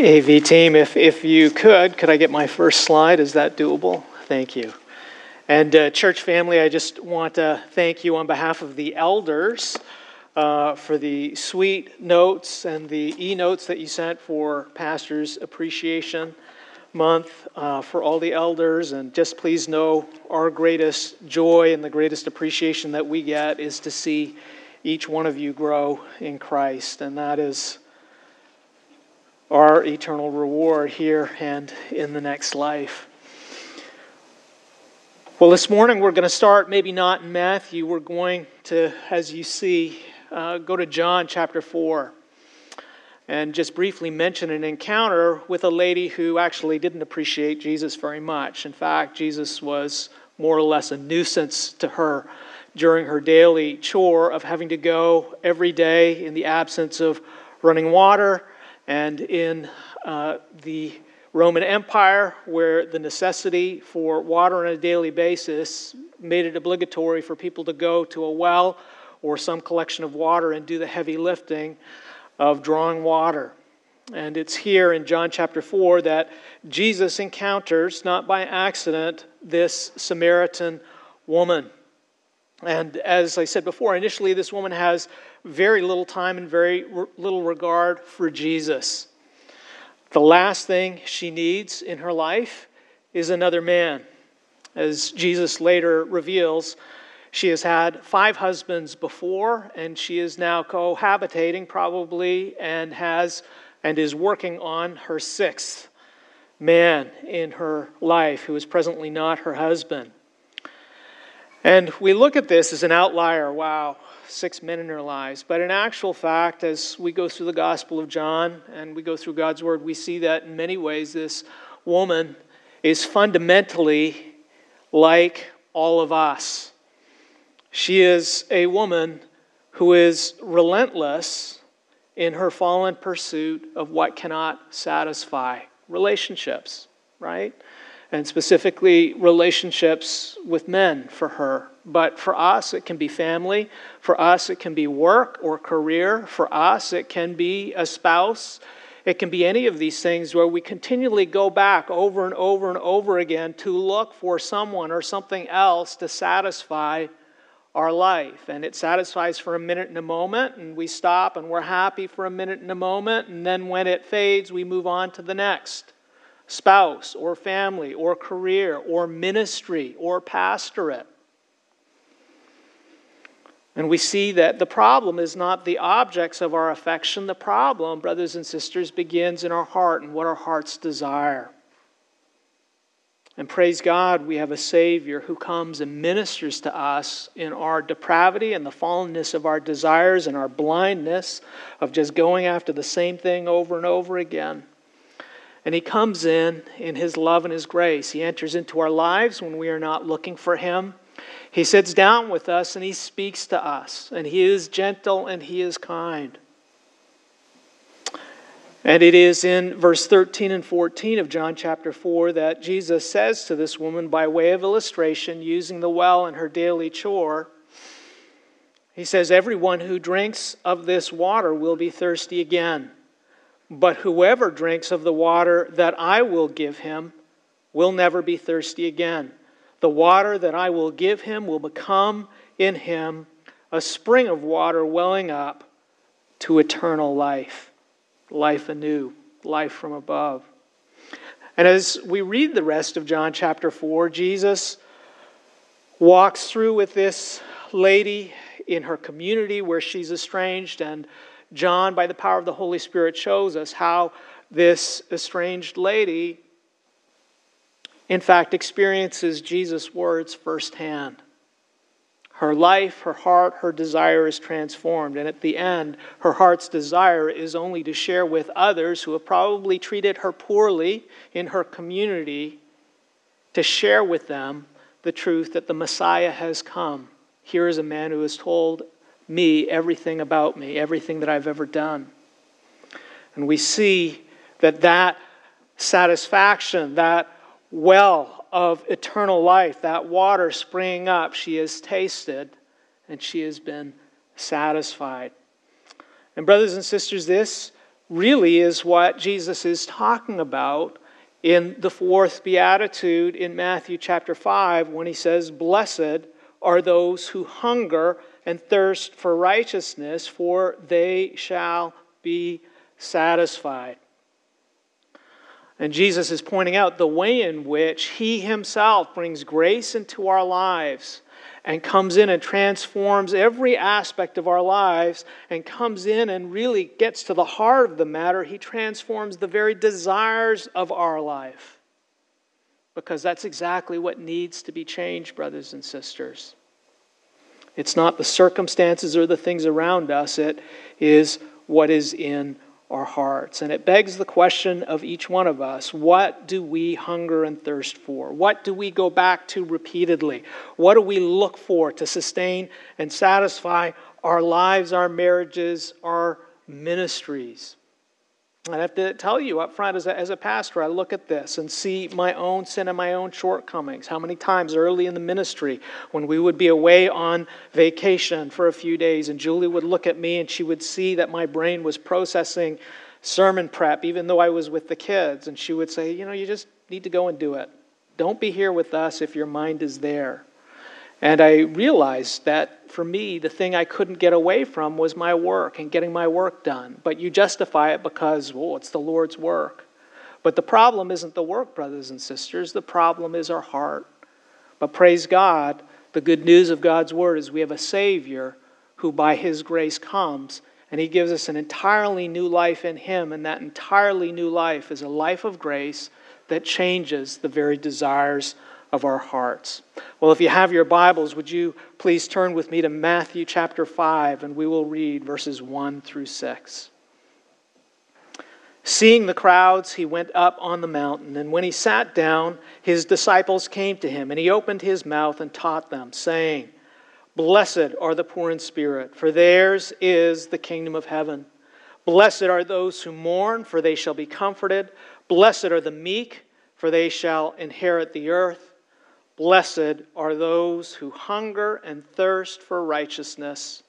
AV team, if, if you could, could I get my first slide? Is that doable? Thank you. And uh, church family, I just want to thank you on behalf of the elders uh, for the sweet notes and the e notes that you sent for Pastor's Appreciation Month uh, for all the elders. And just please know our greatest joy and the greatest appreciation that we get is to see each one of you grow in Christ. And that is our eternal reward here and in the next life. Well, this morning we're going to start, maybe not in Matthew, we're going to, as you see, uh, go to John chapter 4 and just briefly mention an encounter with a lady who actually didn't appreciate Jesus very much. In fact, Jesus was more or less a nuisance to her during her daily chore of having to go every day in the absence of running water and in uh, the Roman Empire, where the necessity for water on a daily basis made it obligatory for people to go to a well or some collection of water and do the heavy lifting of drawing water. And it's here in John chapter 4 that Jesus encounters, not by accident, this Samaritan woman. And as I said before, initially this woman has very little time and very little regard for Jesus. The last thing she needs in her life is another man. As Jesus later reveals, she has had five husbands before, and she is now cohabitating probably and has and is working on her sixth man in her life who is presently not her husband. And we look at this as an outlier. Wow, six men in her lives. But in actual fact, as we go through the Gospel of John and we go through God's Word, we see that in many ways this woman is fundamentally like all of us. She is a woman who is relentless in her fallen pursuit of what cannot satisfy relationships, right? And specifically, relationships with men for her. But for us, it can be family. For us, it can be work or career. For us, it can be a spouse. It can be any of these things where we continually go back over and over and over again to look for someone or something else to satisfy our life. And it satisfies for a minute and a moment, and we stop and we're happy for a minute and a moment, and then when it fades, we move on to the next spouse or family or career or ministry or pastorate. And we see that the problem is not the objects of our affection. The problem, brothers and sisters, begins in our heart and what our hearts desire. And praise God, we have a Savior who comes and ministers to us in our depravity and the fallenness of our desires and our blindness of just going after the same thing over and over again. And He comes in in His love and His grace. He enters into our lives when we are not looking for Him. He sits down with us and he speaks to us, and he is gentle and he is kind. And it is in verse 13 and 14 of John chapter 4 that Jesus says to this woman, by way of illustration, using the well in her daily chore, He says, Everyone who drinks of this water will be thirsty again. But whoever drinks of the water that I will give him will never be thirsty again. The water that I will give him will become in him a spring of water welling up to eternal life, life anew, life from above. And as we read the rest of John chapter 4, Jesus walks through with this lady in her community where she's estranged, and John, by the power of the Holy Spirit, shows us how this estranged lady in fact, experiences Jesus' words firsthand. Her life, her heart, her desire is transformed. And at the end, her heart's desire is only to share with others who have probably treated her poorly in her community, to share with them the truth that the Messiah has come. Here is a man who has told me everything about me, everything that I've ever done. And we see that that satisfaction, that well of eternal life, that water springing up, she has tasted and she has been satisfied. And, brothers and sisters, this really is what Jesus is talking about in the fourth beatitude in Matthew chapter 5 when he says, Blessed are those who hunger and thirst for righteousness, for they shall be satisfied. And Jesus is pointing out the way in which he himself brings grace into our lives and comes in and transforms every aspect of our lives and comes in and really gets to the heart of the matter. He transforms the very desires of our life. Because that's exactly what needs to be changed, brothers and sisters. It's not the circumstances or the things around us, it is what is in our hearts. And it begs the question of each one of us what do we hunger and thirst for? What do we go back to repeatedly? What do we look for to sustain and satisfy our lives, our marriages, our ministries? I have to tell you up front as a, as a pastor, I look at this and see my own sin and my own shortcomings. How many times early in the ministry, when we would be away on vacation for a few days, and Julie would look at me and she would see that my brain was processing sermon prep, even though I was with the kids, and she would say, You know, you just need to go and do it. Don't be here with us if your mind is there. And I realized that for me, the thing I couldn't get away from was my work and getting my work done. But you justify it because, well, it's the Lord's work. But the problem isn't the work, brothers and sisters. The problem is our heart. But praise God, the good news of God's word is we have a Savior who, by His grace, comes and He gives us an entirely new life in Him. And that entirely new life is a life of grace that changes the very desires of our hearts. Well, if you have your Bibles, would you please turn with me to Matthew chapter 5, and we will read verses 1 through 6. Seeing the crowds, he went up on the mountain, and when he sat down, his disciples came to him, and he opened his mouth and taught them, saying, Blessed are the poor in spirit, for theirs is the kingdom of heaven. Blessed are those who mourn, for they shall be comforted. Blessed are the meek, for they shall inherit the earth. Blessed are those who hunger and thirst for righteousness,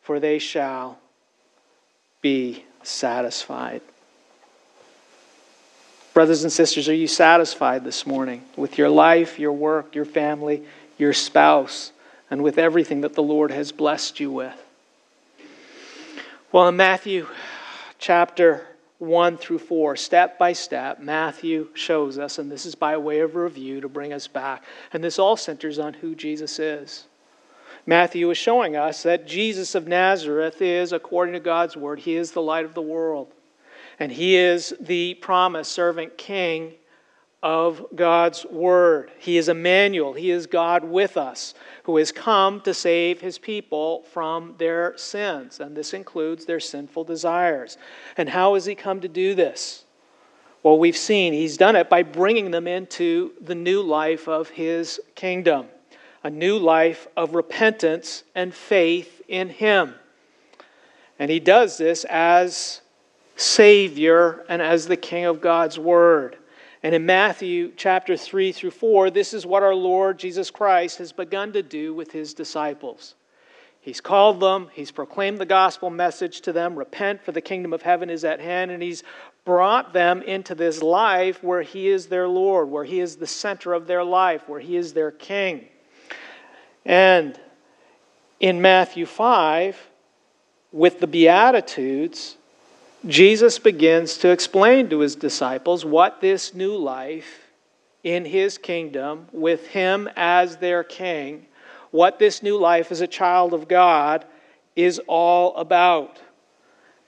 for they shall be satisfied. Brothers and sisters, are you satisfied this morning with your life, your work, your family, your spouse, and with everything that the Lord has blessed you with? Well, in Matthew chapter 1 through 4, step by step, Matthew shows us, and this is by way of review to bring us back. And this all centers on who Jesus is. Matthew is showing us that Jesus of Nazareth is, according to God's word, he is the light of the world. And he is the promised servant king of God's word. He is Emmanuel. He is God with us, who has come to save his people from their sins. And this includes their sinful desires. And how has he come to do this? Well, we've seen he's done it by bringing them into the new life of his kingdom, a new life of repentance and faith in him. And he does this as Savior and as the King of God's Word. And in Matthew chapter 3 through 4, this is what our Lord Jesus Christ has begun to do with his disciples. He's called them, he's proclaimed the gospel message to them repent, for the kingdom of heaven is at hand, and he's brought them into this life where he is their Lord, where he is the center of their life, where he is their king. And in Matthew 5, with the Beatitudes, Jesus begins to explain to his disciples what this new life in his kingdom, with him as their king, what this new life as a child of God is all about.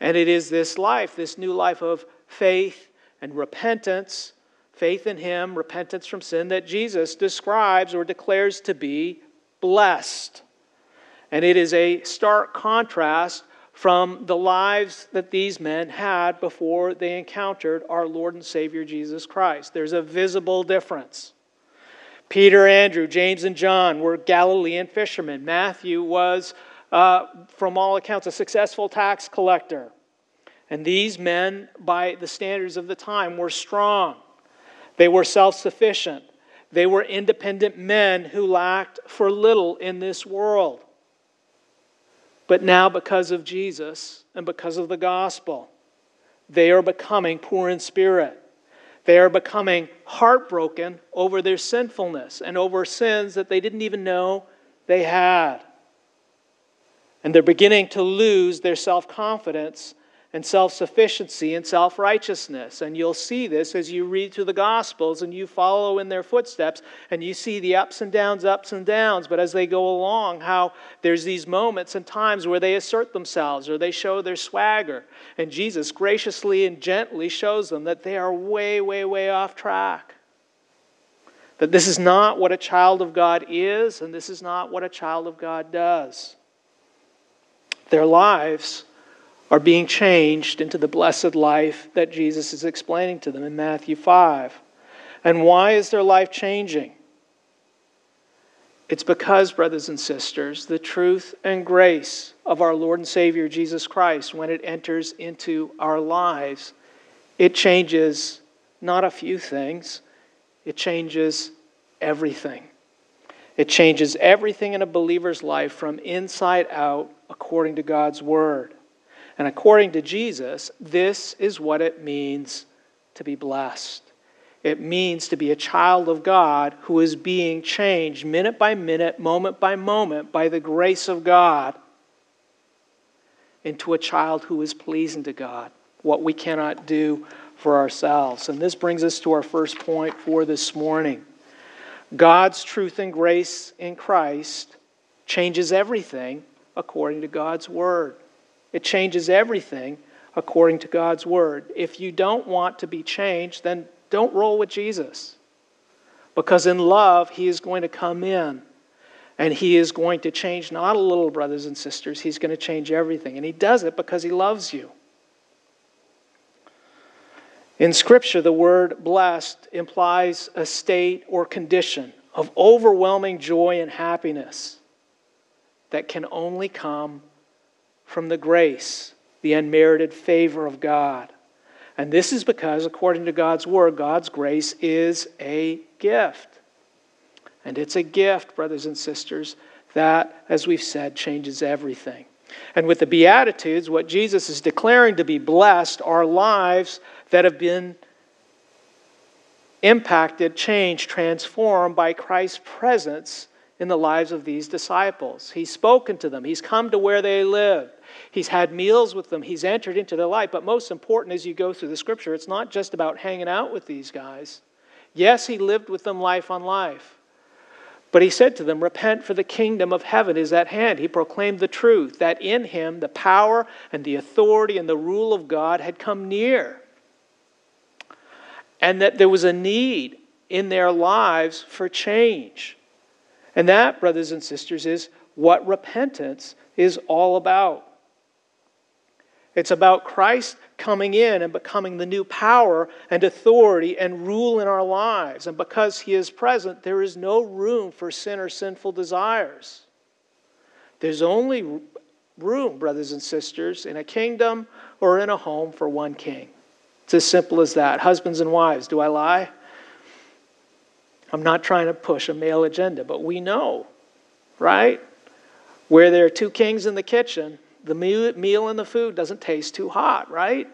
And it is this life, this new life of faith and repentance, faith in him, repentance from sin, that Jesus describes or declares to be blessed. And it is a stark contrast from the lives that these men had before they encountered our Lord and Savior Jesus Christ. There's a visible difference. Peter, Andrew, James, and John were Galilean fishermen. Matthew was, uh, from all accounts, a successful tax collector. And these men, by the standards of the time, were strong. They were self sufficient. They were independent men who lacked for little in this world. But now, because of Jesus and because of the gospel, they are becoming poor in spirit. They are becoming heartbroken over their sinfulness and over sins that they didn't even know they had. And they're beginning to lose their self confidence and self sufficiency and self righteousness. And you'll see this as you read through the Gospels and you follow in their footsteps and you see the ups and downs, ups and downs. But as they go along, how there's these moments and times where they assert themselves or they show their swagger. And Jesus graciously and gently shows them that they are way, way, way off track. That this is not what a child of God is, and this is not what a child of God does. Their lives are being changed into the blessed life that Jesus is explaining to them in Matthew 5. And why is their life changing? It's because, brothers and sisters, the truth and grace of our Lord and Savior Jesus Christ, when it enters into our lives, it changes not a few things, it changes everything. It changes everything in a believer's life from inside out according to God's Word. And according to Jesus, this is what it means to be blessed. It means to be a child of God who is being changed minute by minute, moment by moment, by the grace of God into a child who is pleasing to God, what we cannot do for ourselves. And this brings us to our first point for this morning. God's truth and grace in Christ changes everything according to God's Word. It changes everything according to God's word. If you don't want to be changed, then don't roll with Jesus. Because in love, he is going to come in and he is going to change not a little, brothers and sisters, he's going to change everything. And he does it because he loves you. In Scripture, the word blessed implies a state or condition of overwhelming joy and happiness that can only come from the grace, the unmerited favor of God. And this is because, according to God's word, God's grace is a gift. And it's a gift, brothers and sisters, that, as we've said, changes everything. And with the Beatitudes, what Jesus is declaring to be blessed are lives that have been impacted, changed, transformed by Christ's presence in the lives of these disciples. He's spoken to them, He's come to where they live. He's had meals with them. He's entered into their life. But most important, as you go through the scripture, it's not just about hanging out with these guys. Yes, he lived with them life on life. But he said to them, Repent, for the kingdom of heaven is at hand. He proclaimed the truth that in him the power and the authority and the rule of God had come near. And that there was a need in their lives for change. And that, brothers and sisters, is what repentance is all about. It's about Christ coming in and becoming the new power and authority and rule in our lives. And because He is present, there is no room for sin or sinful desires. There's only room, brothers and sisters, in a kingdom or in a home for one king. It's as simple as that. Husbands and wives, do I lie? I'm not trying to push a male agenda, but we know, right? Where there are two kings in the kitchen, the meal and the food doesn't taste too hot, right?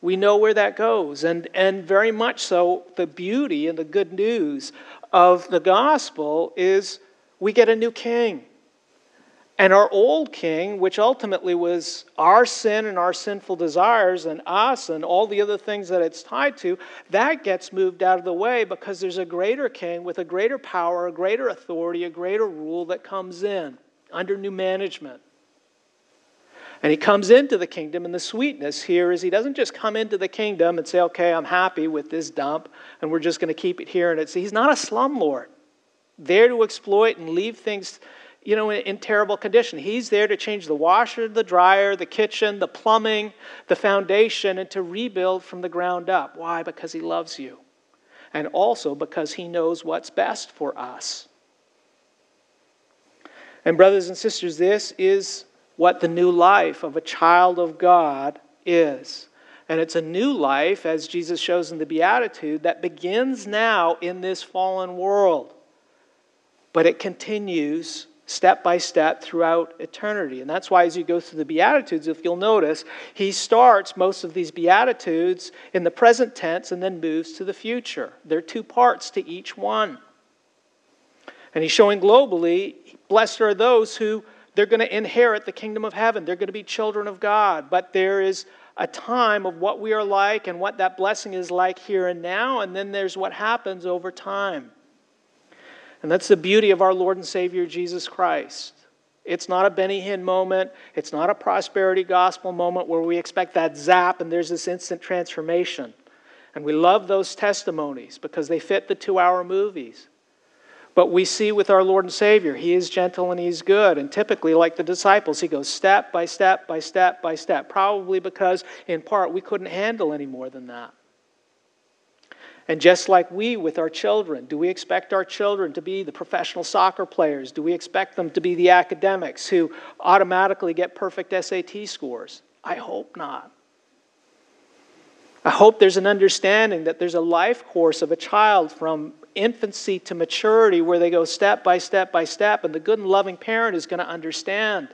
We know where that goes. And, and very much so, the beauty and the good news of the gospel is we get a new king. And our old king, which ultimately was our sin and our sinful desires and us and all the other things that it's tied to, that gets moved out of the way because there's a greater king with a greater power, a greater authority, a greater rule that comes in under new management. And he comes into the kingdom, and the sweetness here is he doesn't just come into the kingdom and say, okay, I'm happy with this dump, and we're just going to keep it here. And it's, he's not a slumlord there to exploit and leave things you know, in, in, terrible condition. He's there to change the washer, the dryer, the kitchen, the plumbing, the foundation, and to rebuild from the ground up. Why? Because he loves you. And also because he knows what's best for us. And, brothers and sisters, this is what the new life of a child of God is. And it's a new life, as Jesus shows in the Beatitude, that begins now in this fallen world. But it continues step by step throughout eternity. And that's why, as you go through the Beatitudes, if you'll notice, he starts most of these Beatitudes in the present tense and then moves to the future. There are two parts to each one. And he's showing globally, blessed are those who they're going to inherit the kingdom of heaven. They're going to be children of God. But there is a time of what we are like and what that blessing is like here and now, and then there's what happens over time. And that's the beauty of our Lord and Savior Jesus Christ. It's not a Benny Hinn moment. It's not a prosperity gospel moment where we expect that zap and there's this instant transformation. And we love those testimonies because they fit the two hour movies. But we see with our Lord and Savior, He is gentle and He's good. And typically, like the disciples, He goes step by step by step by step, probably because, in part, we couldn't handle any more than that. And just like we with our children, do we expect our children to be the professional soccer players? Do we expect them to be the academics who automatically get perfect SAT scores? I hope not. I hope there's an understanding that there's a life course of a child from infancy to maturity where they go step by step by step, and the good and loving parent is going to understand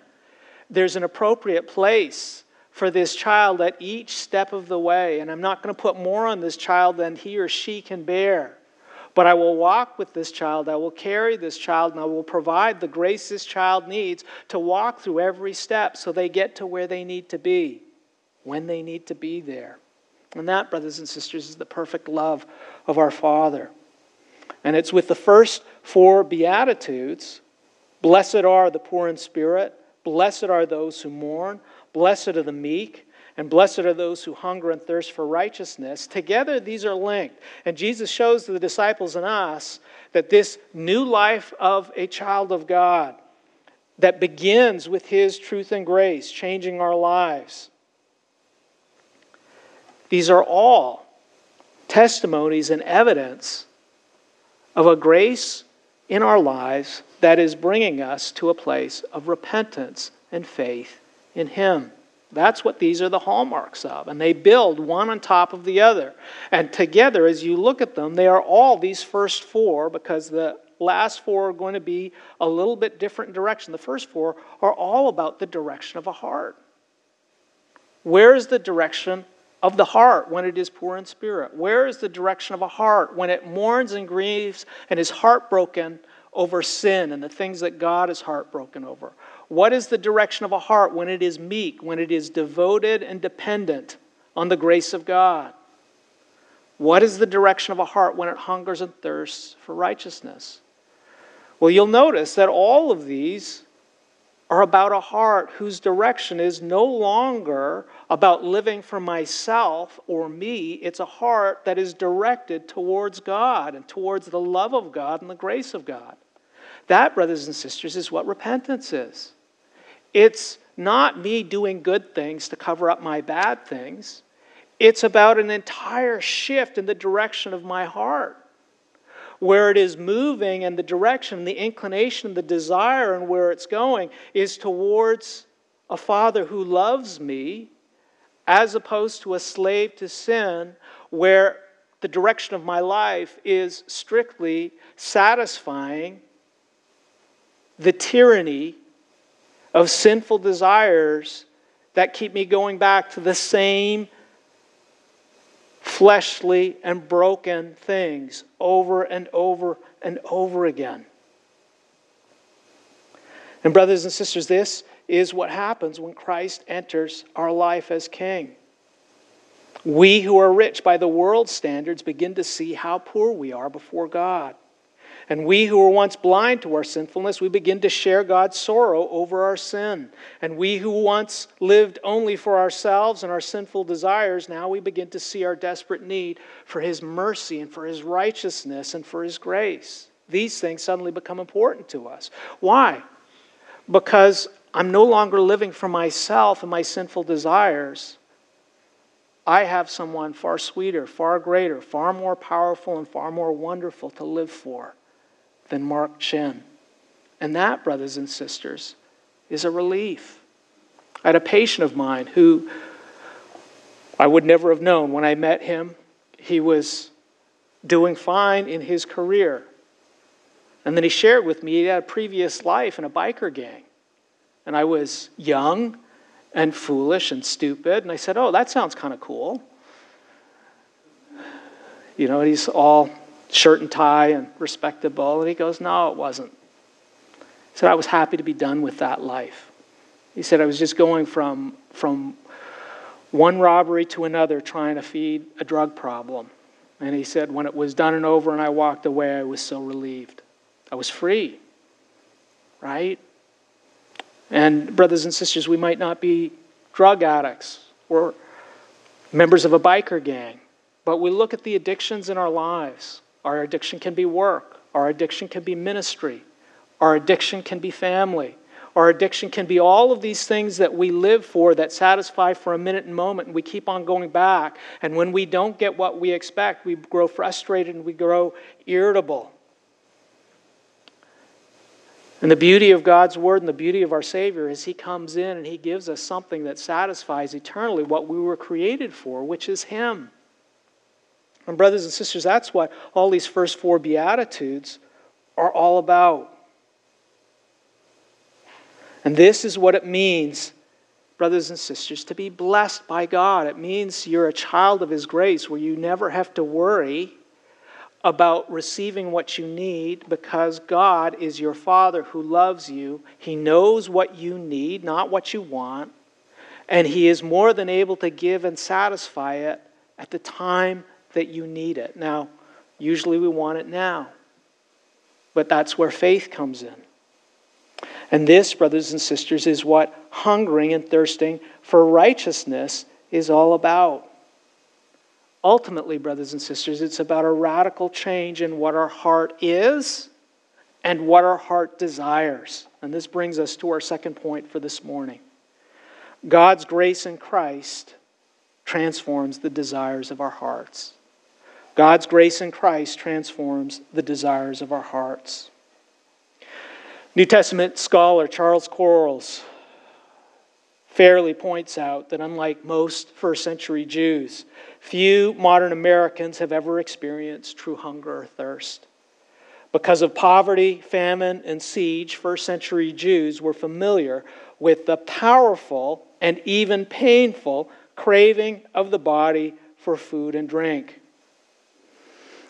there's an appropriate place for this child at each step of the way. And I'm not going to put more on this child than he or she can bear. But I will walk with this child, I will carry this child, and I will provide the grace this child needs to walk through every step so they get to where they need to be when they need to be there. And that, brothers and sisters, is the perfect love of our Father. And it's with the first four Beatitudes Blessed are the poor in spirit, blessed are those who mourn, Blessed are the meek, and blessed are those who hunger and thirst for righteousness. Together, these are linked. And Jesus shows the disciples and us that this new life of a child of God that begins with His truth and grace, changing our lives. These are all testimonies and evidence of a grace in our lives that is bringing us to a place of repentance and faith in Him. That's what these are the hallmarks of. And they build one on top of the other. And together, as you look at them, they are all these first four because the last four are going to be a little bit different direction. The first four are all about the direction of a heart. Where is the direction of the heart when it is poor in spirit? Where is the direction of a heart when it mourns and grieves and is heartbroken over sin and the things that God is heartbroken over? What is the direction of a heart when it is meek, when it is devoted and dependent on the grace of God? What is the direction of a heart when it hungers and thirsts for righteousness? Well, you'll notice that all of these are about a heart whose direction is no longer about living for myself or me. It's a heart that is directed towards God and towards the love of God and the grace of God. That, brothers and sisters, is what repentance is. It's not me doing good things to cover up my bad things. It's about an entire shift in the direction of my heart. Where it is moving and the direction, the inclination, the desire, and where it's going is towards a father who loves me as opposed to a slave to sin, where the direction of my life is strictly satisfying the tyranny of sinful desires that keep me going back to the same fleshly and broken things over and over and over again. And, brothers and sisters, this is what happens when Christ enters our life as King. We who are rich by the world's standards begin to see how poor we are before God. And we who were once blind to our sinfulness, we begin to share God's sorrow over our sin. And we who once lived only for ourselves and our sinful desires, now we begin to see our desperate need for His mercy and for His righteousness and for His grace. These things suddenly become important to us. Why? Because I'm no longer living for myself and my sinful desires. I have someone far sweeter, far greater, far more powerful, and far more wonderful to live for than Mark Chen. And that, brothers and sisters, is a relief. I had a patient of mine who I would never have known when I met him. He was doing fine in his career. And then he shared with me he had a previous life in a biker gang. And I was young and foolish and stupid. And I said, Oh, that sounds kind of cool. You know, he's all shirt and tie and respectable. And he goes, No, it wasn't. He said, I was happy to be done with that life. He said, I was just going from, from one robbery to another trying to feed a drug problem. And he said, when it was done and over and I walked away, I was so relieved. I was free, right? And, brothers and sisters, we might not be drug addicts or members of a biker gang, but we look at the addictions in our lives. Our addiction can be work, our addiction can be ministry, our addiction can be family. Our addiction can be all of these things that we live for that satisfy for a minute and moment, and we keep on going back. And when we don't get what we expect, we grow frustrated and we grow irritable. And the beauty of God's Word and the beauty of our Savior is He comes in and He gives us something that satisfies eternally what we were created for, which is Him. And, brothers and sisters, that's what all these first four Beatitudes are all about. And this is what it means, brothers and sisters, to be blessed by God. It means you're a child of His grace where you never have to worry about receiving what you need because God is your Father who loves you. He knows what you need, not what you want, and He is more than able to give and satisfy it at the time that you need it. Now, usually we want it now, but that's where faith comes in. And this, brothers and sisters, is what hungering and thirsting for righteousness is all about. Ultimately, brothers and sisters, it's about a radical change in what our heart is and what our heart desires. And this brings us to our second point for this morning. God's grace in Christ transforms the desires of our hearts. God's grace in Christ transforms the desires of our hearts. New Testament scholar Charles Quarles fairly points out that unlike most first century Jews, few modern Americans have ever experienced true hunger or thirst. Because of poverty, famine, and siege, first century Jews were familiar with the powerful and even painful craving of the body for food and drink.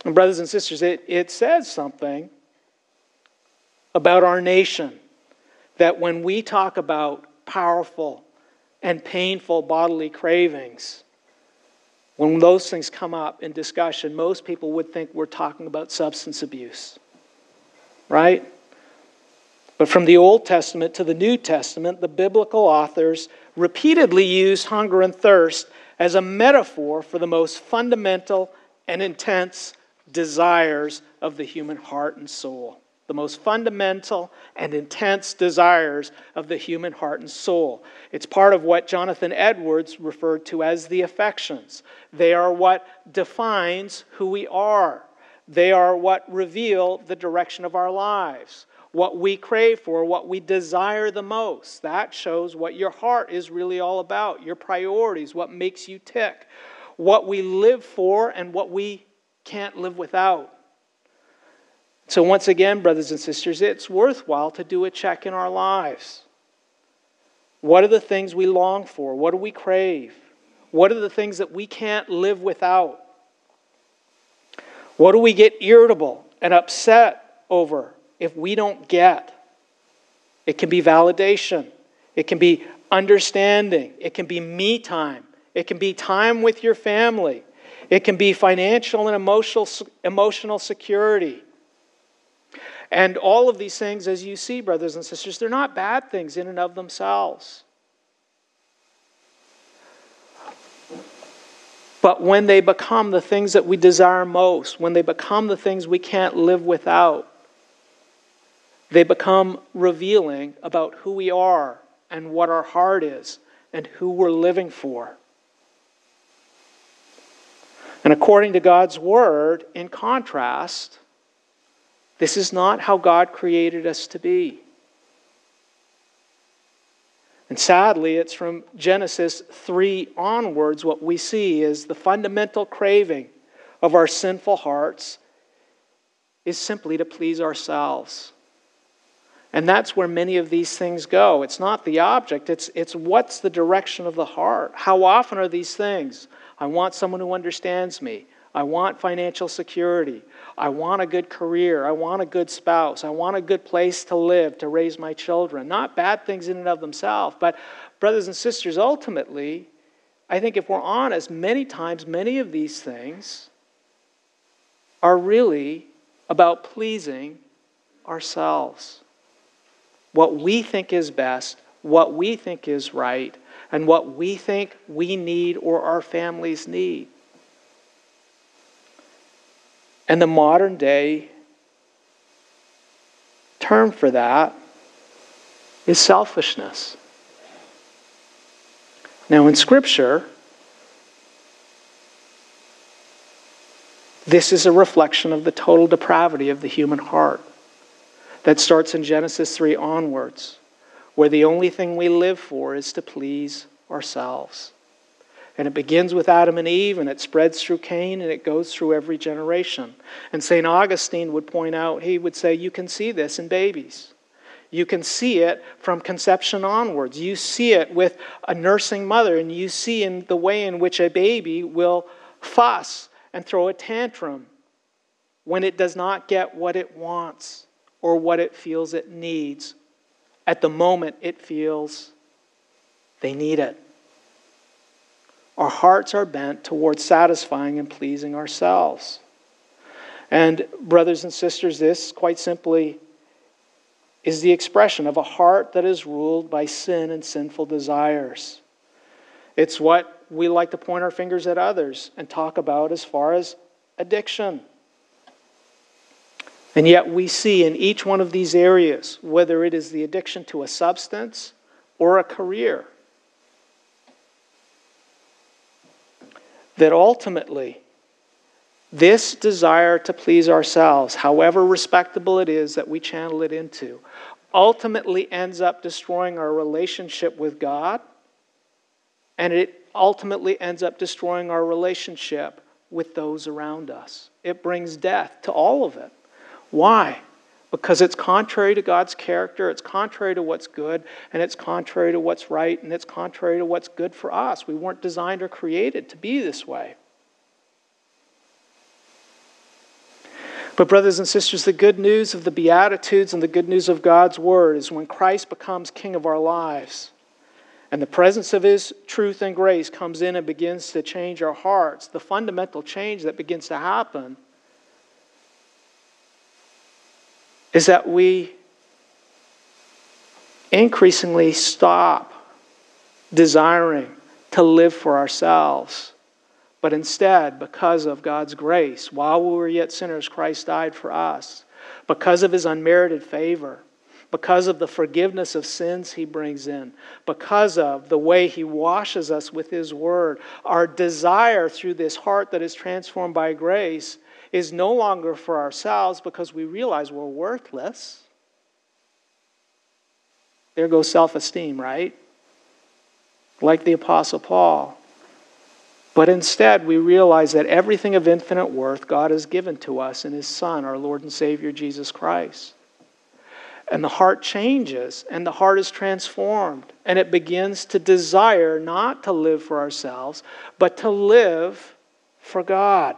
And, brothers and sisters, it, it says something about our nation that when we talk about powerful and painful bodily cravings, when those things come up in discussion, most people would think we're talking about substance abuse. Right? But from the Old Testament to the New Testament, the biblical authors repeatedly use hunger and thirst as a metaphor for the most fundamental and intense desires of the human heart and soul the most fundamental and intense desires of the human heart and soul. It's part of what Jonathan Edwards referred to as the affections. They are what defines who we are, they are what reveal the direction of our lives. What we crave for, what we desire the most. That shows what your heart is really all about, your priorities, what makes you tick, what we live for, and what we can't live without. So, once again, brothers and sisters, it's worthwhile to do a check in our lives. What are the things we long for? What do we crave? What are the things that we can't live without? What do we get irritable and upset over if we don't get? It can be validation, it can be understanding, it can be me time, it can be time with your family, it can be financial and emotional, emotional security. And all of these things, as you see, brothers and sisters, they're not bad things in and of themselves. But when they become the things that we desire most, when they become the things we can't live without, they become revealing about who we are and what our heart is and who we're living for. And according to God's word, in contrast, this is not how God created us to be. And sadly, it's from Genesis 3 onwards, what we see is the fundamental craving of our sinful hearts is simply to please ourselves. And that's where many of these things go. It's not the object, it's, it's what's the direction of the heart. How often are these things? I want someone who understands me. I want financial security. I want a good career. I want a good spouse. I want a good place to live, to raise my children. Not bad things in and of themselves, but brothers and sisters, ultimately, I think if we're honest, many times, many of these things are really about pleasing ourselves what we think is best, what we think is right, and what we think we need or our families need. And the modern day term for that is selfishness. Now, in Scripture, this is a reflection of the total depravity of the human heart that starts in Genesis 3 onwards, where the only thing we live for is to please ourselves. And it begins with Adam and Eve, and it spreads through Cain, and it goes through every generation. And St. Augustine would point out, he would say, You can see this in babies. You can see it from conception onwards. You see it with a nursing mother, and you see in the way in which a baby will fuss and throw a tantrum when it does not get what it wants or what it feels it needs at the moment it feels they need it. Our hearts are bent towards satisfying and pleasing ourselves. And, brothers and sisters, this quite simply is the expression of a heart that is ruled by sin and sinful desires. It's what we like to point our fingers at others and talk about as far as addiction. And yet, we see in each one of these areas, whether it is the addiction to a substance or a career, that ultimately, this desire to please ourselves, however respectable it is that we channel it into, ultimately ends up destroying our relationship with God, and it ultimately ends up destroying our relationship with those around us. It brings death to all of it. Why? Because it's contrary to God's character, it's contrary to what's good, and it's contrary to what's right, and it's contrary to what's good for us. We weren't designed or created to be this way. But, brothers and sisters, the good news of the Beatitudes and the good news of God's Word is when Christ becomes King of our lives and the presence of His truth and grace comes in and begins to change our hearts, the fundamental change that begins to happen is that we increasingly stop desiring to live for ourselves, but instead, because of God's grace, while we were yet sinners, Christ died for us. Because of his unmerited favor, because of the forgiveness of sins he brings in, because of the way he washes us with his word, our desire through this heart that is transformed by grace is no longer for ourselves because we realize we're worthless. There goes self esteem, right? Like the Apostle Paul. But instead, we realize that everything of infinite worth God has given to us in His Son, our Lord and Savior, Jesus Christ. And the heart changes, and the heart is transformed, and it begins to desire not to live for ourselves, but to live for God.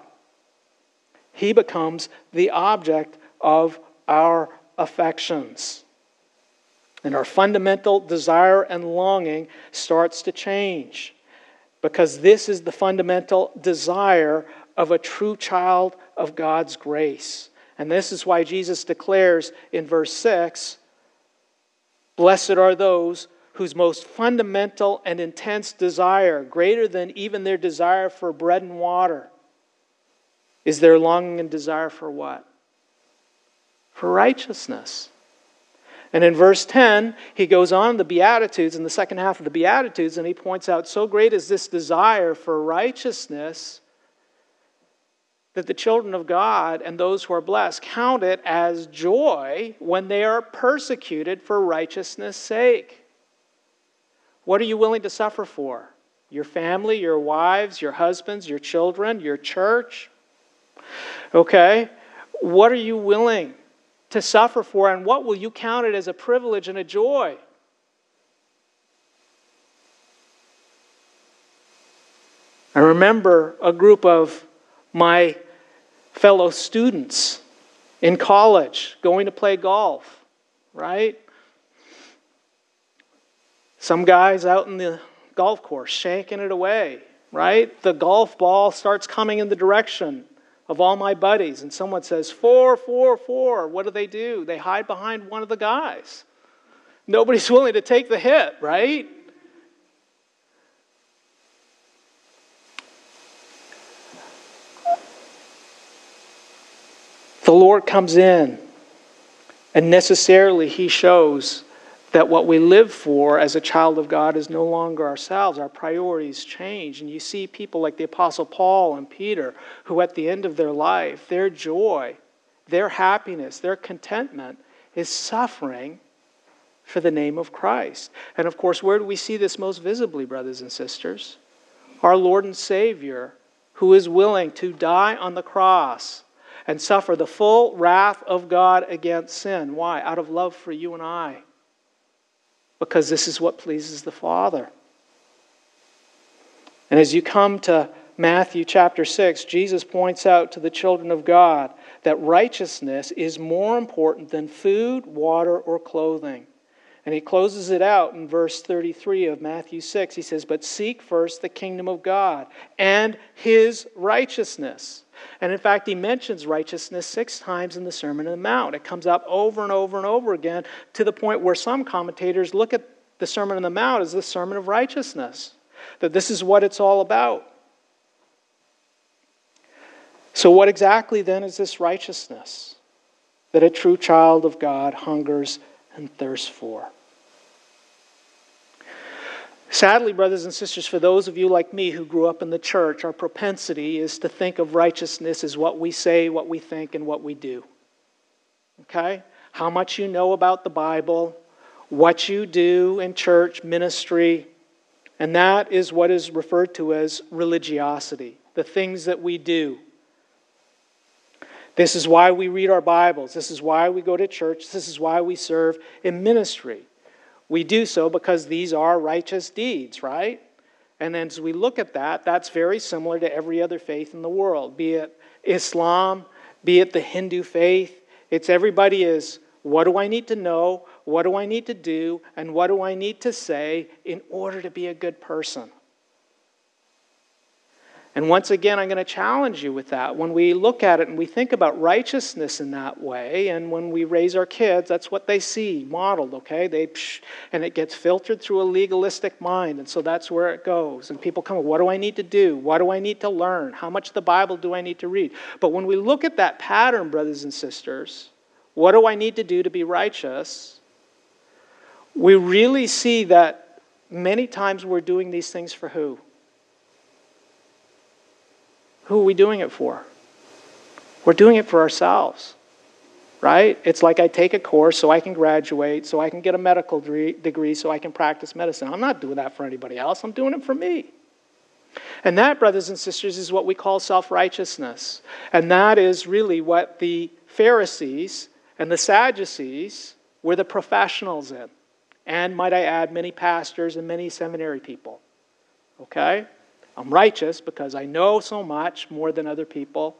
He becomes the object of our affections. And our fundamental desire and longing starts to change because this is the fundamental desire of a true child of God's grace. And this is why Jesus declares in verse 6 Blessed are those whose most fundamental and intense desire, greater than even their desire for bread and water, is their longing and desire for what? For righteousness. And in verse 10, he goes on the Beatitudes, in the second half of the Beatitudes, and he points out so great is this desire for righteousness that the children of God and those who are blessed count it as joy when they are persecuted for righteousness' sake. What are you willing to suffer for? Your family, your wives, your husbands, your children, your church? Okay? What are you willing to suffer for, and what will you count it as a privilege and a joy? I remember a group of my fellow students in college going to play golf, right? Some guys out in the golf course shanking it away, right? The golf ball starts coming in the direction of all my buddies, and someone says, Four, four, four. What do they do? They hide behind one of the guys. Nobody's willing to take the hit, right? The Lord comes in, and necessarily He shows that what we live for as a child of God is no longer ourselves. Our priorities change. And you see people like the Apostle Paul and Peter, who at the end of their life, their joy, their happiness, their contentment is suffering for the name of Christ. And of course, where do we see this most visibly, brothers and sisters? Our Lord and Savior, who is willing to die on the cross and suffer the full wrath of God against sin. Why? Out of love for you and I because this is what pleases the Father. And as you come to Matthew chapter 6, Jesus points out to the children of God that righteousness is more important than food, water, or clothing. And he closes it out in verse 33 of Matthew 6. He says, But seek first the kingdom of God and his righteousness and in fact, he mentions righteousness six times in the Sermon on the Mount. It comes up over and over and over again to the point where some commentators look at the Sermon on the Mount as the sermon of righteousness, that this is what it's all about. So, what exactly then is this righteousness that a true child of God hungers and thirsts for? Sadly, brothers and sisters, for those of you like me who grew up in the church, our propensity is to think of righteousness as what we say, what we think, and what we do. Okay? How much you know about the Bible, what you do in church, ministry, and that is what is referred to as religiosity, the things that we do. This is why we read our Bibles. This is why we go to church. This is why we serve in ministry. We do so because these are righteous deeds, right? And as we look at that, that's very similar to every other faith in the world, be it Islam, be it the Hindu faith. It's everybody is what do I need to know? What do I need to do? And what do I need to say in order to be a good person? And once again, I'm going to challenge you with that. When we look at it and we think about righteousness in that way, and when we raise our kids, that's what they see modeled, okay? They and it gets filtered through a legalistic mind, and so that's where it goes. And people come, what do I need to do? What do I need to learn? How much the Bible do I need to read? But when we look at that pattern, brothers and sisters, what do I need to do to be righteous? We really see that many times we're doing these things for who? Who are we doing it for? We're doing it for ourselves, right? It's like I take a course so I can graduate, so I can get a medical degree, so I can practice medicine. I'm not doing that for anybody else, I'm doing it for me. And that, brothers and sisters, is what we call self righteousness. And that is really what the Pharisees and the Sadducees were the professionals in. And might I add, many pastors and many seminary people. Okay? I'm righteous because I know so much more than other people.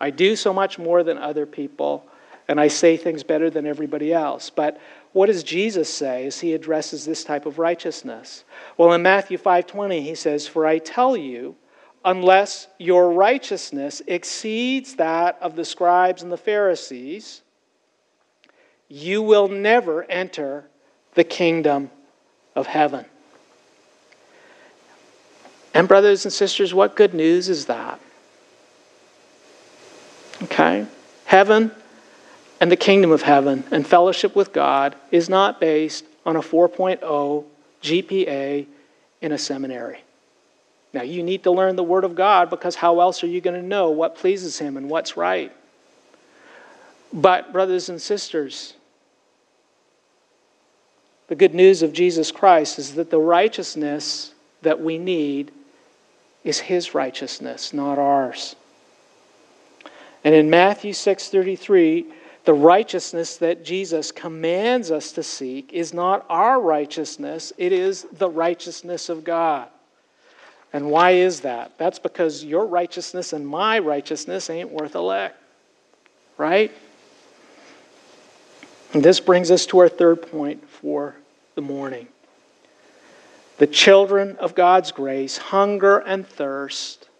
I do so much more than other people, and I say things better than everybody else. But what does Jesus say as he addresses this type of righteousness? Well, in Matthew 5:20 he says, "For I tell you, unless your righteousness exceeds that of the scribes and the Pharisees, you will never enter the kingdom of heaven." And, brothers and sisters, what good news is that? Okay? Heaven and the kingdom of heaven and fellowship with God is not based on a 4.0 GPA in a seminary. Now, you need to learn the Word of God because how else are you going to know what pleases Him and what's right? But, brothers and sisters, the good news of Jesus Christ is that the righteousness that we need is his righteousness, not ours. And in Matthew 6:33, the righteousness that Jesus commands us to seek is not our righteousness, it is the righteousness of God. And why is that? That's because your righteousness and my righteousness ain't worth a lick. Right? And this brings us to our third point for the morning. The children of God's grace hunger and thirst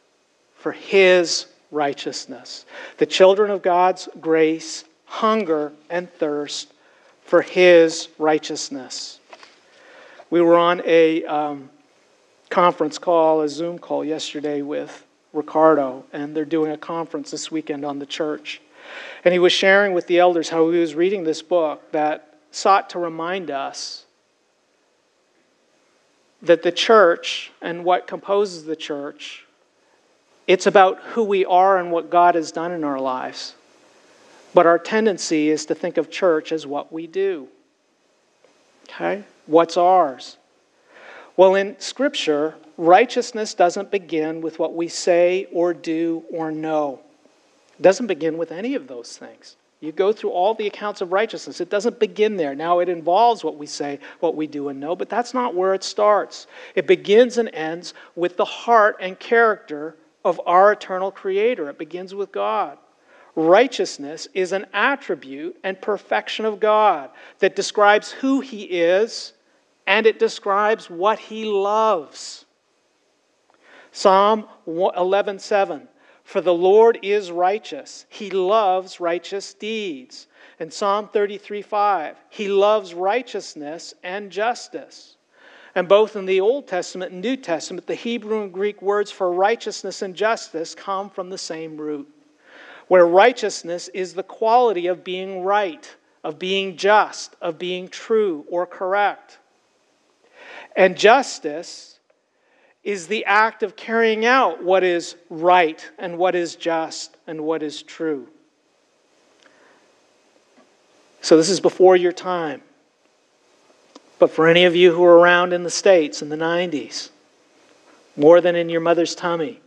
for His righteousness. The children of God's grace hunger and thirst for His righteousness. We were on a um, conference call, a Zoom call yesterday with Ricardo, and they're doing a conference this weekend on the church. And he was sharing with the elders how he was reading this book that sought to remind us that the church and what composes the church it's about who we are and what God has done in our lives. But our tendency is to think of church as what we do. Okay? What's ours? Well, in Scripture, righteousness doesn't begin with what we say or do or know. It doesn't begin with any of those things. You go through all the accounts of righteousness. It doesn't begin there. Now, it involves what we say, what we do and know, but that's not where it starts. It begins and ends with the heart and character of our eternal Creator. It begins with God. Righteousness is an attribute and perfection of God that describes who He is and it describes what He loves. Psalm 11:7 For the Lord is righteous. He loves righteous deeds. And Psalm 33 5, He loves righteousness and justice. And both in the Old Testament and New Testament, the Hebrew and Greek words for righteousness and justice come from the same root, where righteousness is the quality of being right, of being just, of being true or correct. And justice is the act of carrying out what is right and what is just and what is true. So, this is before your time. But for any of you who were around in the States in the 90s, more than in your mother's tummy,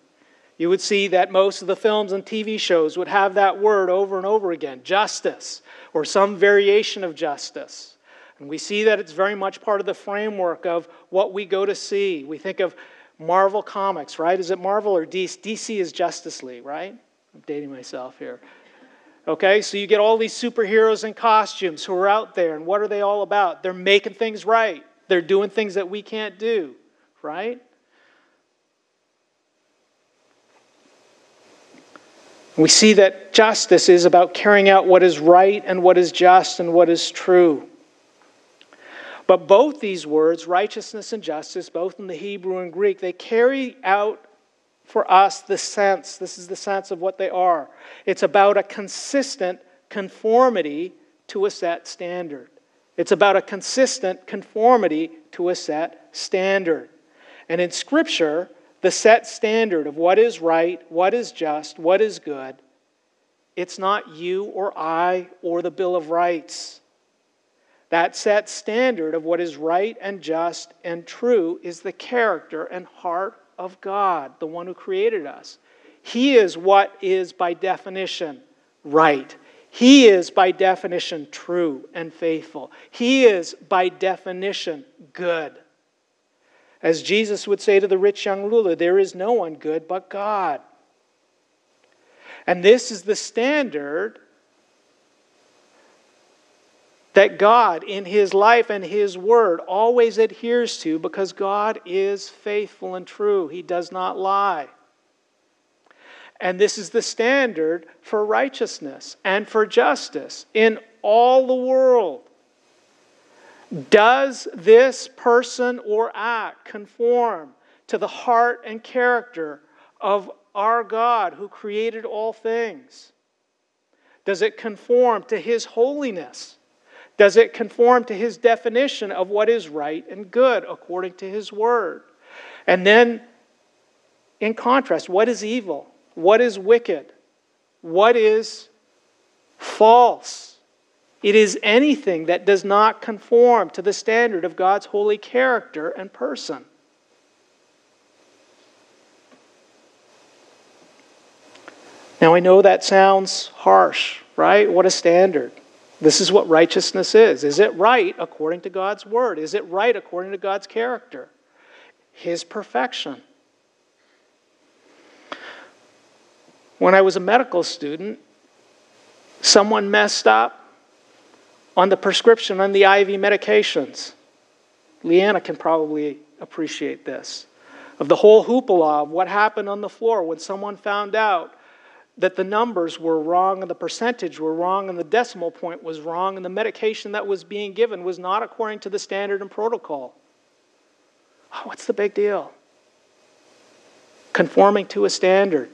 you would see that most of the films and TV shows would have that word over and over again justice, or some variation of justice. And we see that it's very much part of the framework of what we go to see. We think of Marvel Comics, right? Is it Marvel or DC? DC is Justice League, right? I'm dating myself here. Okay, so you get all these superheroes in costumes who are out there, and what are they all about? They're making things right, they're doing things that we can't do, right? We see that justice is about carrying out what is right and what is just and what is true. But both these words, righteousness and justice, both in the Hebrew and Greek, they carry out for us the sense. This is the sense of what they are. It's about a consistent conformity to a set standard. It's about a consistent conformity to a set standard. And in Scripture, the set standard of what is right, what is just, what is good, it's not you or I or the Bill of Rights. That set standard of what is right and just and true is the character and heart of God, the one who created us. He is what is by definition right. He is by definition true and faithful. He is by definition good. As Jesus would say to the rich young ruler, there is no one good but God. And this is the standard that God, in His life and His word, always adheres to because God is faithful and true. He does not lie. And this is the standard for righteousness and for justice in all the world. Does this person or act conform to the heart and character of our God who created all things? Does it conform to His holiness? Does it conform to his definition of what is right and good according to his word? And then, in contrast, what is evil? What is wicked? What is false? It is anything that does not conform to the standard of God's holy character and person. Now, I know that sounds harsh, right? What a standard. This is what righteousness is. Is it right according to God's word? Is it right according to God's character? His perfection. When I was a medical student, someone messed up on the prescription on the IV medications. Leanna can probably appreciate this. Of the whole hoopla of what happened on the floor when someone found out that the numbers were wrong and the percentage were wrong and the decimal point was wrong and the medication that was being given was not according to the standard and protocol. Oh, what's the big deal? Conforming to a standard.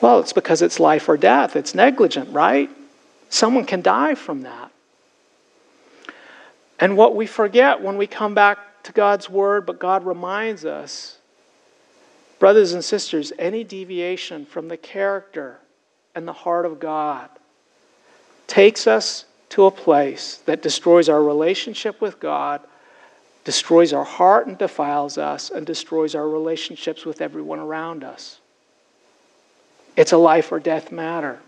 Well, it's because it's life or death. It's negligent, right? Someone can die from that. And what we forget when we come back to God's Word, but God reminds us, brothers and sisters, any deviation from the character and the heart of God takes us to a place that destroys our relationship with God, destroys our heart and defiles us, and destroys our relationships with everyone around us. It's a life or death matter.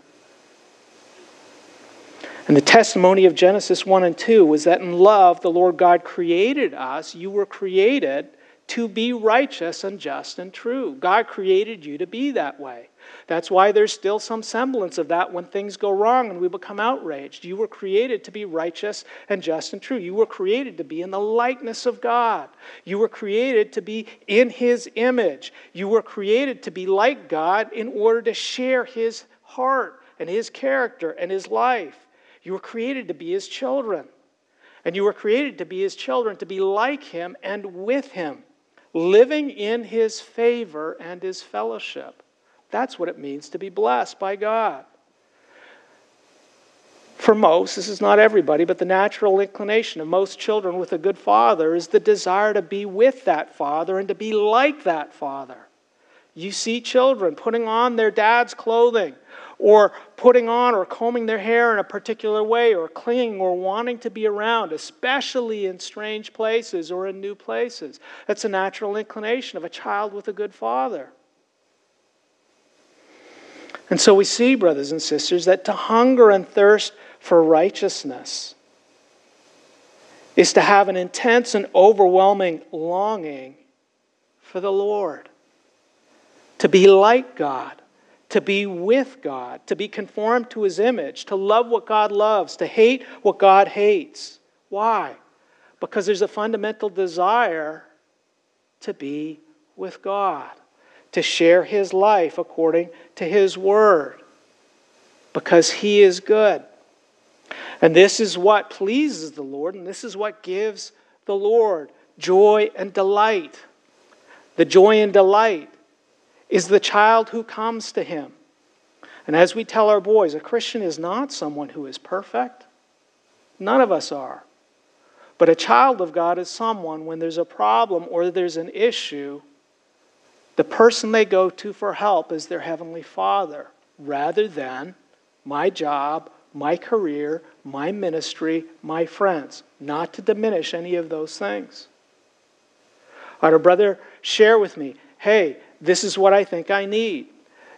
And the testimony of Genesis 1 and 2 was that in love, the Lord God created us. You were created to be righteous and just and true. God created you to be that way. That's why there's still some semblance of that when things go wrong and we become outraged. You were created to be righteous and just and true. You were created to be in the likeness of God. You were created to be in His image. You were created to be like God in order to share His heart and His character and His life. You were created to be His children. And you were created to be His children, to be like Him and with Him, living in His favor and His fellowship. That's what it means to be blessed by God. For most, this is not everybody, but the natural inclination of most children with a good father is the desire to be with that father and to be like that father. You see children putting on their dad's clothing or putting on or combing their hair in a particular way or clinging or wanting to be around, especially in strange places or in new places. That's a natural inclination of a child with a good father. And so we see, brothers and sisters, that to hunger and thirst for righteousness is to have an intense and overwhelming longing for the Lord, to be like God, to be with God, to be conformed to His image, to love what God loves, to hate what God hates. Why? Because there's a fundamental desire to be with God to share his life according to his word because he is good. And this is what pleases the Lord, and this is what gives the Lord joy and delight. The joy and delight is the child who comes to him. And as we tell our boys, a Christian is not someone who is perfect. None of us are. But a child of God is someone when there's a problem or there's an issue the person they go to for help is their Heavenly Father rather than my job, my career, my ministry, my friends. Not to diminish any of those things. I had a brother share with me, hey, this is what I think I need.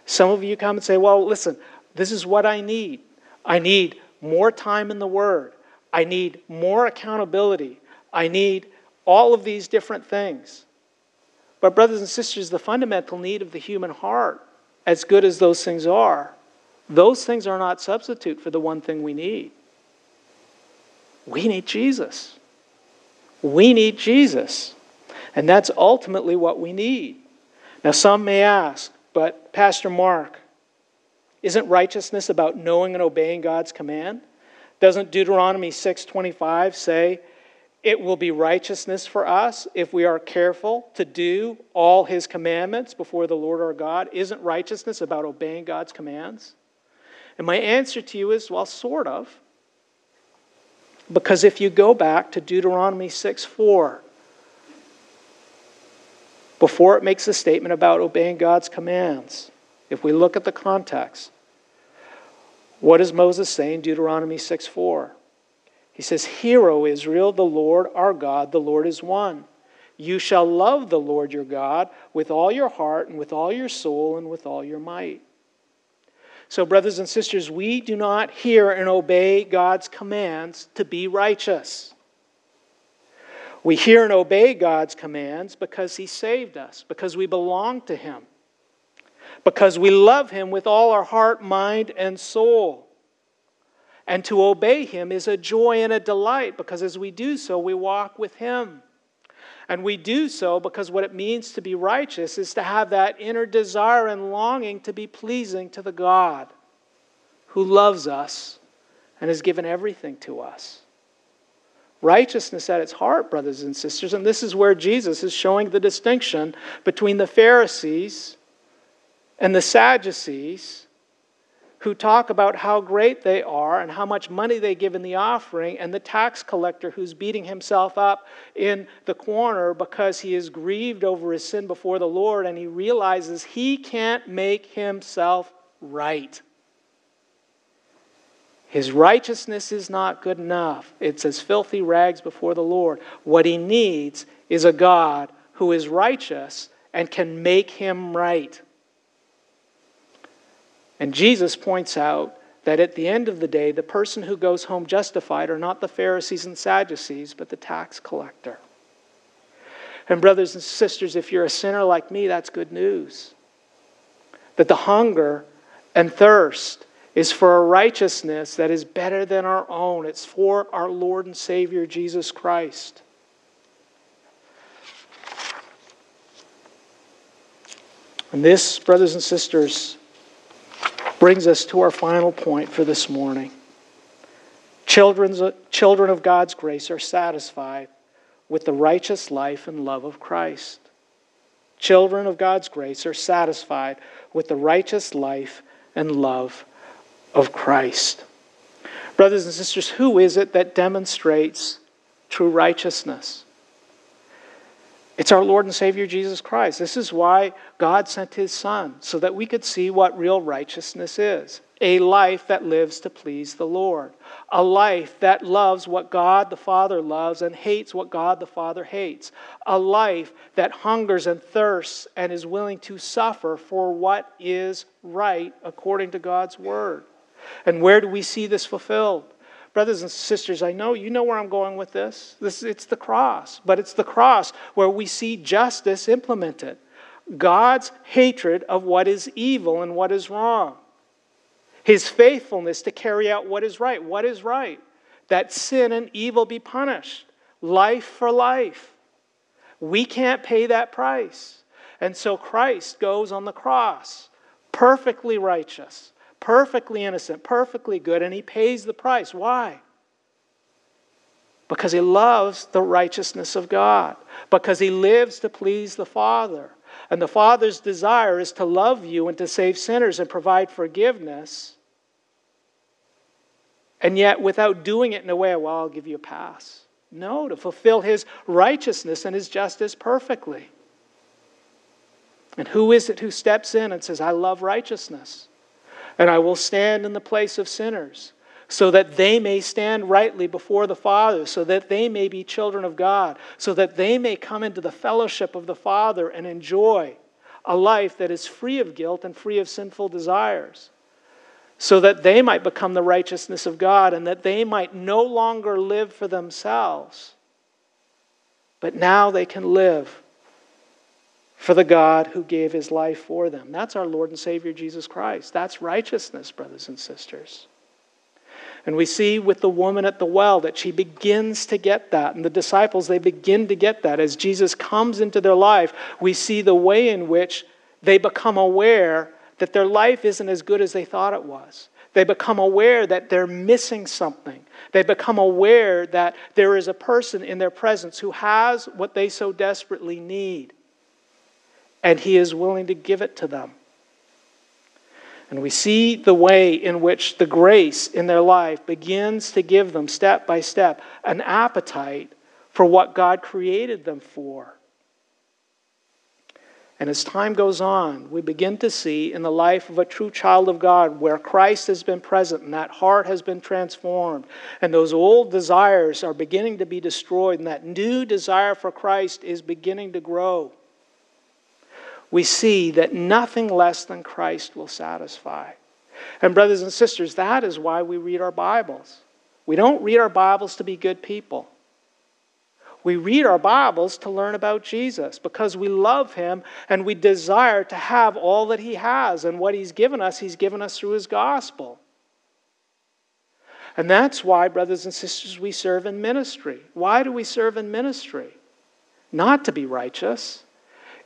Some of you come and say, well, listen, this is what I need. I need more time in the Word. I need more accountability. I need all of these different things. But, brothers and sisters, the fundamental need of the human heart, as good as those things are, those things are not substitute for the one thing we need. We need Jesus. We need Jesus. And that's ultimately what we need. Now, some may ask, but Pastor Mark, isn't righteousness about knowing and obeying God's command? Doesn't Deuteronomy 6:25 say it will be righteousness for us if we are careful to do all his commandments before the Lord our God. Isn't righteousness about obeying God's commands? And my answer to you is well, sort of. Because if you go back to Deuteronomy 6 4, before it makes a statement about obeying God's commands, if we look at the context, what does Moses say in Deuteronomy 6 4? He says, Hear, O Israel, the Lord our God, the Lord is one. You shall love the Lord your God with all your heart and with all your soul and with all your might. So, brothers and sisters, we do not hear and obey God's commands to be righteous. We hear and obey God's commands because He saved us, because we belong to Him, because we love Him with all our heart, mind, and soul. And to obey Him is a joy and a delight because as we do so, we walk with Him. And we do so because what it means to be righteous is to have that inner desire and longing to be pleasing to the God who loves us and has given everything to us. Righteousness at its heart, brothers and sisters, and this is where Jesus is showing the distinction between the Pharisees and the Sadducees who talk about how great they are and how much money they give in the offering, and the tax collector who's beating himself up in the corner because he is grieved over his sin before the Lord and he realizes he can't make himself right. His righteousness is not good enough. It's as filthy rags before the Lord. What he needs is a God who is righteous and can make him right. And Jesus points out that at the end of the day, the person who goes home justified are not the Pharisees and Sadducees, but the tax collector. And, brothers and sisters, if you're a sinner like me, that's good news. That the hunger and thirst is for a righteousness that is better than our own, it's for our Lord and Savior, Jesus Christ. And this, brothers and sisters, brings us to our final point for this morning. Children, children of God's grace are satisfied with the righteous life and love of Christ. Children of God's grace are satisfied with the righteous life and love of Christ. Brothers and sisters, who is it that demonstrates true righteousness? It's our Lord and Savior Jesus Christ. This is why God sent his Son, so that we could see what real righteousness is a life that lives to please the Lord, a life that loves what God the Father loves and hates what God the Father hates, a life that hungers and thirsts and is willing to suffer for what is right according to God's Word. And where do we see this fulfilled? Brothers and sisters, I know you know where I'm going with this. this. It's the cross, but it's the cross where we see justice implemented. God's hatred of what is evil and what is wrong. His faithfulness to carry out what is right. What is right? That sin and evil be punished. Life for life. We can't pay that price. And so Christ goes on the cross, perfectly righteous, perfectly innocent, perfectly good, and he pays the price. Why? Because he loves the righteousness of God, because he lives to please the Father. And the Father's desire is to love you and to save sinners and provide forgiveness. And yet, without doing it in a way, well, I'll give you a pass. No, to fulfill his righteousness and his justice perfectly. And who is it who steps in and says, I love righteousness? And I will stand in the place of sinners, so that they may stand rightly before the Father, so that they may be children of God, so that they may come into the fellowship of the Father and enjoy a life that is free of guilt and free of sinful desires, so that they might become the righteousness of God and that they might no longer live for themselves, but now they can live for the God who gave his life for them. That's our Lord and Savior Jesus Christ. That's righteousness, brothers and sisters. And we see with the woman at the well that she begins to get that. And the disciples, they begin to get that. As Jesus comes into their life, we see the way in which they become aware that their life isn't as good as they thought it was. They become aware that they're missing something. They become aware that there is a person in their presence who has what they so desperately need and He is willing to give it to them. And we see the way in which the grace in their life begins to give them, step by step, an appetite for what God created them for. And as time goes on, we begin to see in the life of a true child of God where Christ has been present and that heart has been transformed, and those old desires are beginning to be destroyed, and that new desire for Christ is beginning to grow we see that nothing less than Christ will satisfy. And, brothers and sisters, that is why we read our Bibles. We don't read our Bibles to be good people. We read our Bibles to learn about Jesus because we love him and we desire to have all that he has. And what he's given us, he's given us through his gospel. And that's why, brothers and sisters, we serve in ministry. Why do we serve in ministry? Not to be righteous,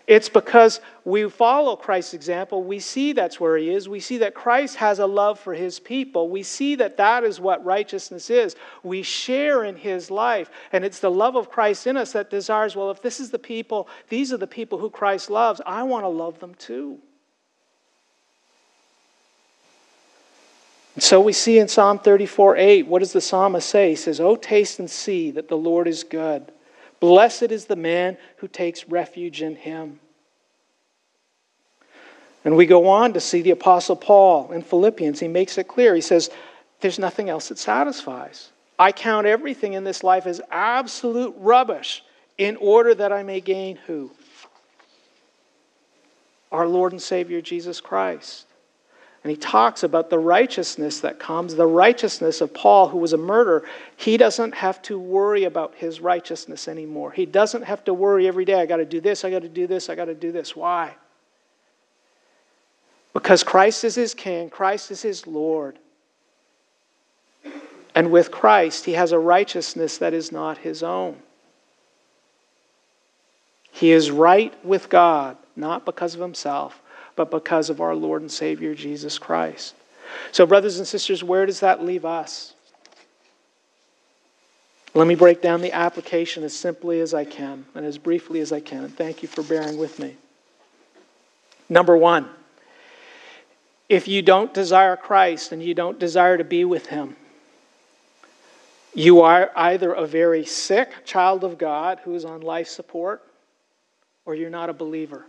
it's because we follow Christ's example. We see that's where He is. We see that Christ has a love for His people. We see that that is what righteousness is. We share in His life. And it's the love of Christ in us that desires, well, if this is the people, these are the people who Christ loves, I want to love them too. And so we see in Psalm 34 8, what does the psalmist say? He says, Oh, taste and see that the Lord is good. Blessed is the man who takes refuge in him. And we go on to see the Apostle Paul in Philippians. He makes it clear. He says, There's nothing else that satisfies. I count everything in this life as absolute rubbish in order that I may gain who? Our Lord and Savior Jesus Christ. And he talks about the righteousness that comes, the righteousness of Paul, who was a murderer. He doesn't have to worry about his righteousness anymore. He doesn't have to worry every day, I got to do this, I got to do this, I got to do this. Why? Because Christ is his king, Christ is his Lord. And with Christ, he has a righteousness that is not his own. He is right with God, not because of himself, but because of our Lord and Savior Jesus Christ. So, brothers and sisters, where does that leave us? Let me break down the application as simply as I can and as briefly as I can. And thank you for bearing with me. Number one, if you don't desire Christ and you don't desire to be with Him, you are either a very sick child of God who is on life support, or you're not a believer.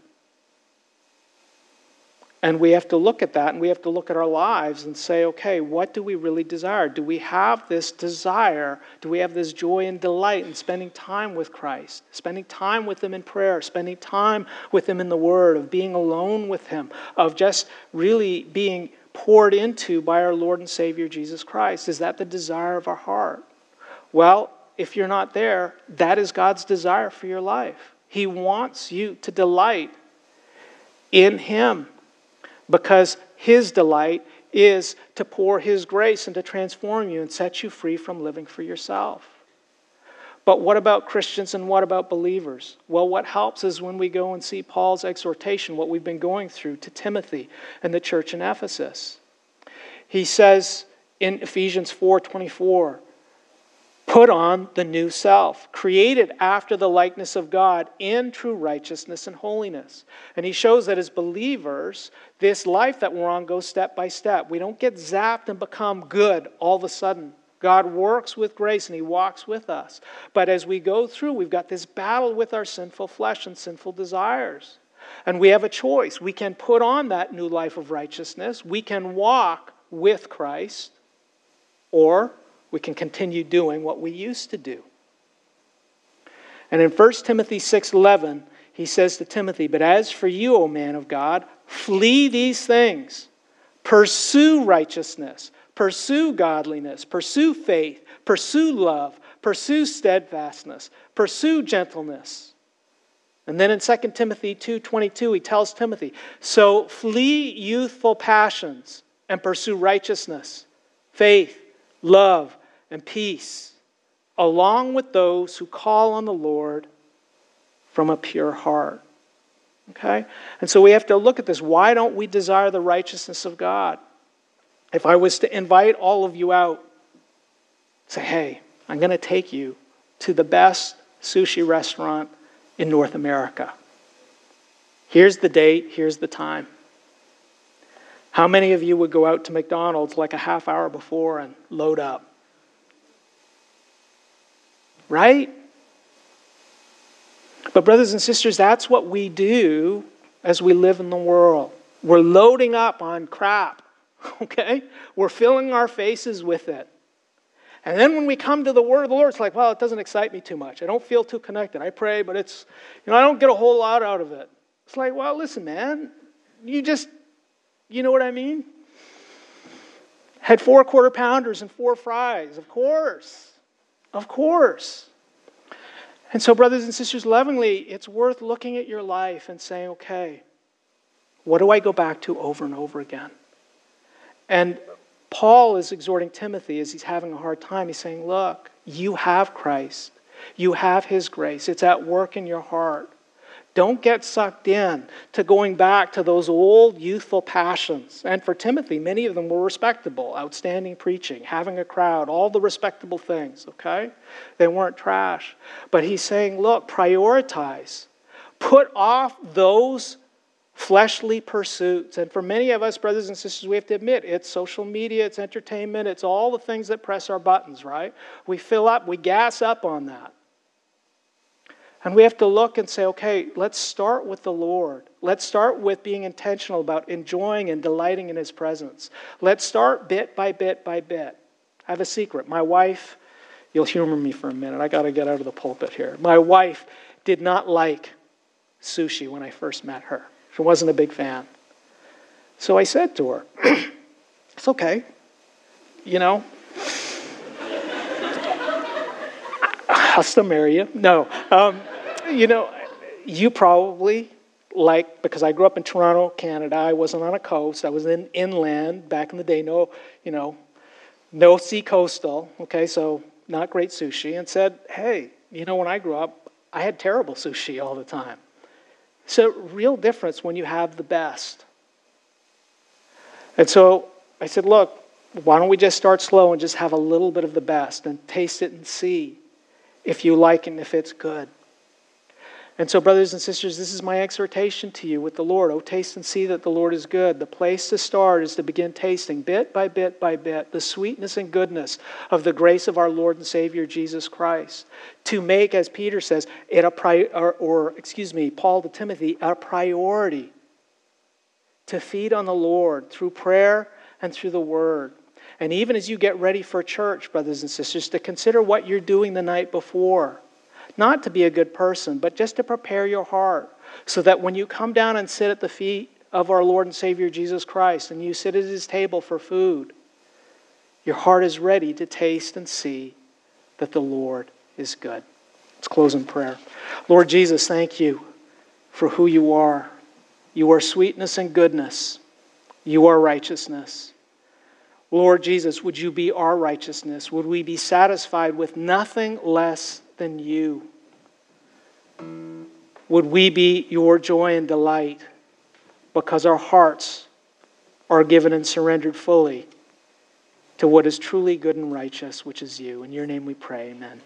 And we have to look at that and we have to look at our lives and say, okay, what do we really desire? Do we have this desire? Do we have this joy and delight in spending time with Christ, spending time with Him in prayer, spending time with Him in the Word, of being alone with Him, of just really being poured into by our Lord and Savior Jesus Christ? Is that the desire of our heart? Well, if you're not there, that is God's desire for your life. He wants you to delight in Him because His delight is to pour His grace and to transform you and set you free from living for yourself. But what about Christians and what about believers? Well, what helps is when we go and see Paul's exhortation, what we've been going through to Timothy and the church in Ephesus. He says in Ephesians 4:24, Put on the new self, created after the likeness of God in true righteousness and holiness. And he shows that as believers, this life that we're on goes step by step. We don't get zapped and become good all of a sudden. God works with grace and he walks with us. But as we go through, we've got this battle with our sinful flesh and sinful desires. And we have a choice. We can put on that new life of righteousness, we can walk with Christ, or we can continue doing what we used to do. And in 1 Timothy 6:11, he says to Timothy, "But as for you, O man of God, flee these things. Pursue righteousness, pursue godliness, pursue faith, pursue love, pursue steadfastness, pursue gentleness." And then in 2 Timothy 2:22 he tells Timothy, "So flee youthful passions and pursue righteousness, faith, love, and peace, along with those who call on the Lord from a pure heart. Okay? And so we have to look at this. Why don't we desire the righteousness of God? If I was to invite all of you out, say, hey, I'm going to take you to the best sushi restaurant in North America. Here's the date, here's the time. How many of you would go out to McDonald's like a half hour before and load up? Right? But, brothers and sisters, that's what we do as we live in the world. We're loading up on crap, okay? We're filling our faces with it. And then when we come to the word of the Lord, it's like, well, it doesn't excite me too much. I don't feel too connected. I pray, but it's, you know, I don't get a whole lot out of it. It's like, well, listen, man, you just, you know what I mean? Had four quarter pounders and four fries, of course. Of course. And so, brothers and sisters, lovingly, it's worth looking at your life and saying, okay, what do I go back to over and over again? And Paul is exhorting Timothy as he's having a hard time. He's saying, look, you have Christ, you have his grace, it's at work in your heart. Don't get sucked in to going back to those old youthful passions. And for Timothy, many of them were respectable, outstanding preaching, having a crowd, all the respectable things, okay? They weren't trash. But he's saying, look, prioritize. Put off those fleshly pursuits. And for many of us, brothers and sisters, we have to admit it's social media, it's entertainment, it's all the things that press our buttons, right? We fill up, we gas up on that. And we have to look and say, okay, let's start with the Lord. Let's start with being intentional about enjoying and delighting in His presence. Let's start bit by bit by bit. I have a secret. My wife, you'll humor me for a minute. I got to get out of the pulpit here. My wife did not like sushi when I first met her. She wasn't a big fan. So I said to her, It's okay. You know, I'll still marry you. No. Um, you know, you probably like because I grew up in Toronto, Canada. I wasn't on a coast. I was in inland back in the day. No, you know, no sea coastal. Okay, so not great sushi. And said, hey, you know, when I grew up, I had terrible sushi all the time. So real difference when you have the best. And so I said, look, why don't we just start slow and just have a little bit of the best and taste it and see if you like it and if it's good. And so, brothers and sisters, this is my exhortation to you with the Lord. Oh, taste and see that the Lord is good. The place to start is to begin tasting bit by bit by bit the sweetness and goodness of the grace of our Lord and Savior Jesus Christ. To make, as Peter says, it a pri- or, or excuse me, Paul to Timothy, a priority to feed on the Lord through prayer and through the Word. And even as you get ready for church, brothers and sisters, to consider what you're doing the night before not to be a good person, but just to prepare your heart so that when you come down and sit at the feet of our Lord and Savior Jesus Christ and you sit at his table for food, your heart is ready to taste and see that the Lord is good. Let's close in prayer. Lord Jesus, thank you for who you are. You are sweetness and goodness, you are righteousness. Lord Jesus, would you be our righteousness? Would we be satisfied with nothing less than you? Would we be your joy and delight because our hearts are given and surrendered fully to what is truly good and righteous, which is you? In your name we pray, amen.